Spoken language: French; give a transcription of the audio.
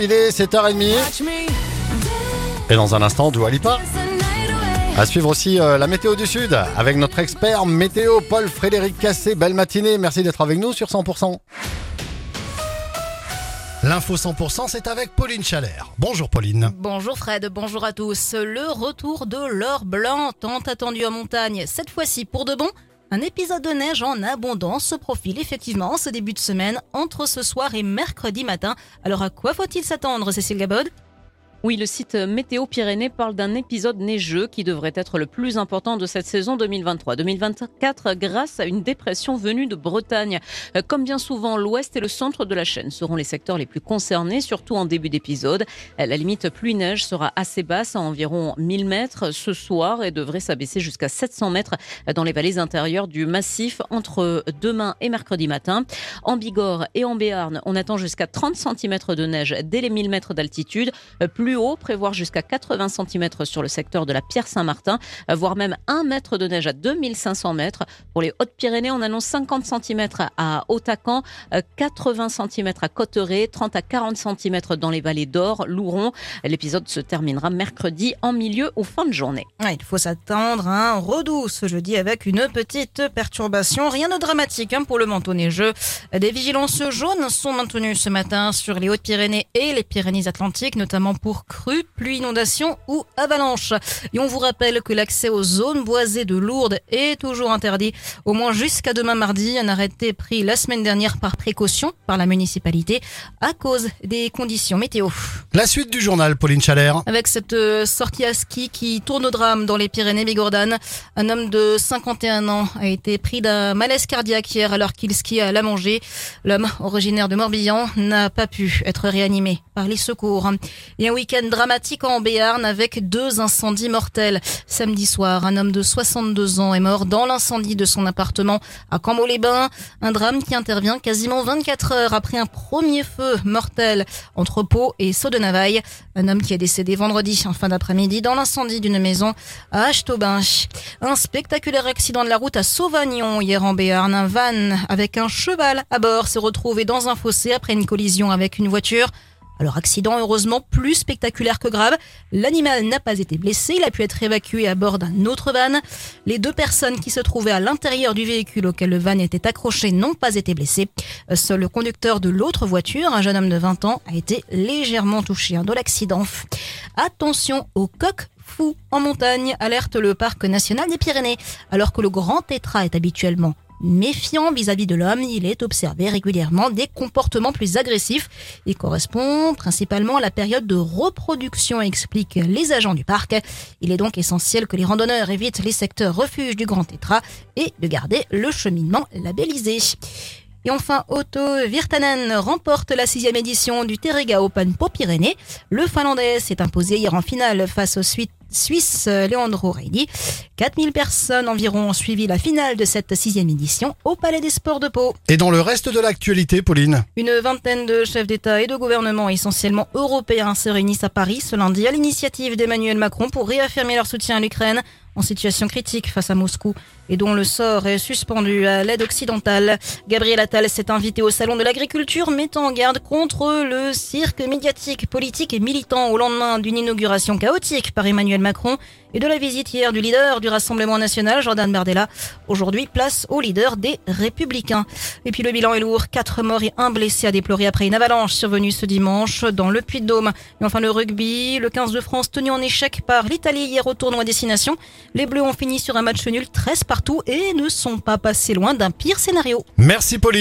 Il est 7h30 et dans un instant, Dua Lipa. À suivre aussi euh, la météo du Sud avec notre expert météo Paul Frédéric Cassé. Belle matinée, merci d'être avec nous sur 100%. L'info 100%, c'est avec Pauline Chalère. Bonjour Pauline. Bonjour Fred, bonjour à tous. Le retour de l'or blanc, tant attendu en montagne, cette fois-ci pour de bon. Un épisode de neige en abondance se profile effectivement ce début de semaine entre ce soir et mercredi matin. Alors à quoi faut-il s'attendre, Cécile Gabod? Oui, le site Météo Pyrénées parle d'un épisode neigeux qui devrait être le plus important de cette saison 2023-2024 grâce à une dépression venue de Bretagne. Comme bien souvent, l'ouest et le centre de la chaîne seront les secteurs les plus concernés, surtout en début d'épisode. La limite pluie-neige sera assez basse, à environ 1000 mètres ce soir et devrait s'abaisser jusqu'à 700 mètres dans les vallées intérieures du massif entre demain et mercredi matin. En Bigorre et en Béarn, on attend jusqu'à 30 cm de neige dès les 1000 mètres d'altitude. Plus haut, prévoir jusqu'à 80 cm sur le secteur de la Pierre-Saint-Martin, voire même 1 mètre de neige à 2500 mètres. Pour les Hautes-Pyrénées, on annonce 50 cm à Hautacan, 80 cm à Cotteret, 30 à 40 cm dans les vallées d'Or, Louron. L'épisode se terminera mercredi en milieu ou fin de journée. il faut s'attendre à un redoux ce jeudi avec une petite perturbation. Rien de dramatique hein, pour le manteau neigeux. Des vigilances jaunes sont maintenues ce matin sur les Hautes-Pyrénées et les Pyrénées-Atlantiques, notamment pour crue, pluie, inondation ou avalanche. Et on vous rappelle que l'accès aux zones boisées de Lourdes est toujours interdit, au moins jusqu'à demain mardi. Un arrêté pris la semaine dernière par précaution par la municipalité à cause des conditions météo. La suite du journal, Pauline Chalère. Avec cette euh, sortie à ski qui tourne au drame dans les Pyrénées-Bigordanes, un homme de 51 ans a été pris d'un malaise cardiaque hier alors qu'il skiait à la manger. L'homme, originaire de Morbihan, n'a pas pu être réanimé par les secours. Et un week dramatique en Béarn avec deux incendies mortels. Samedi soir, un homme de 62 ans est mort dans l'incendie de son appartement à Cambo-les-Bains. Un drame qui intervient quasiment 24 heures après un premier feu mortel entre Pau et Saut de Navaille. Un homme qui est décédé vendredi en fin d'après-midi dans l'incendie d'une maison à Achetaubin. Un spectaculaire accident de la route à Sauvagnon hier en Béarn. Un van avec un cheval à bord s'est retrouvé dans un fossé après une collision avec une voiture. Alors accident heureusement plus spectaculaire que grave. L'animal n'a pas été blessé, il a pu être évacué à bord d'un autre van. Les deux personnes qui se trouvaient à l'intérieur du véhicule auquel le van était accroché n'ont pas été blessées. Seul le conducteur de l'autre voiture, un jeune homme de 20 ans, a été légèrement touché dans l'accident. Attention aux coqs fous en montagne, alerte le parc national des Pyrénées. Alors que le grand tétra est habituellement méfiant vis-à-vis de l'homme, il est observé régulièrement des comportements plus agressifs. Il correspond principalement à la période de reproduction, expliquent les agents du parc. Il est donc essentiel que les randonneurs évitent les secteurs refuges du Grand Tétra et de garder le cheminement labellisé. Et enfin, Otto Virtanen remporte la sixième édition du Terrega Open pour Pyrénées. Le Finlandais s'est imposé hier en finale face au Suisse Leandro Reilly. 4000 personnes environ ont suivi la finale de cette sixième édition au Palais des Sports de Pau. Et dans le reste de l'actualité, Pauline Une vingtaine de chefs d'État et de gouvernement essentiellement européens se réunissent à Paris ce lundi à l'initiative d'Emmanuel Macron pour réaffirmer leur soutien à l'Ukraine en situation critique face à Moscou et dont le sort est suspendu à l'aide occidentale. Gabriel Attal s'est invité au Salon de l'Agriculture, mettant en garde contre le cirque médiatique, politique et militant au lendemain d'une inauguration chaotique par Emmanuel Macron et de la visite hier du leader du Rassemblement national, Jordan Bardella. Aujourd'hui, place au leader des Républicains. Et puis le bilan est lourd. Quatre morts et un blessé à déplorer après une avalanche survenue ce dimanche dans le Puy-de-Dôme. Et enfin le rugby, le 15 de France tenu en échec par l'Italie hier au tournoi destination. Les Bleus ont fini sur un match nul 13 partout et ne sont pas passés loin d'un pire scénario. Merci Pauline.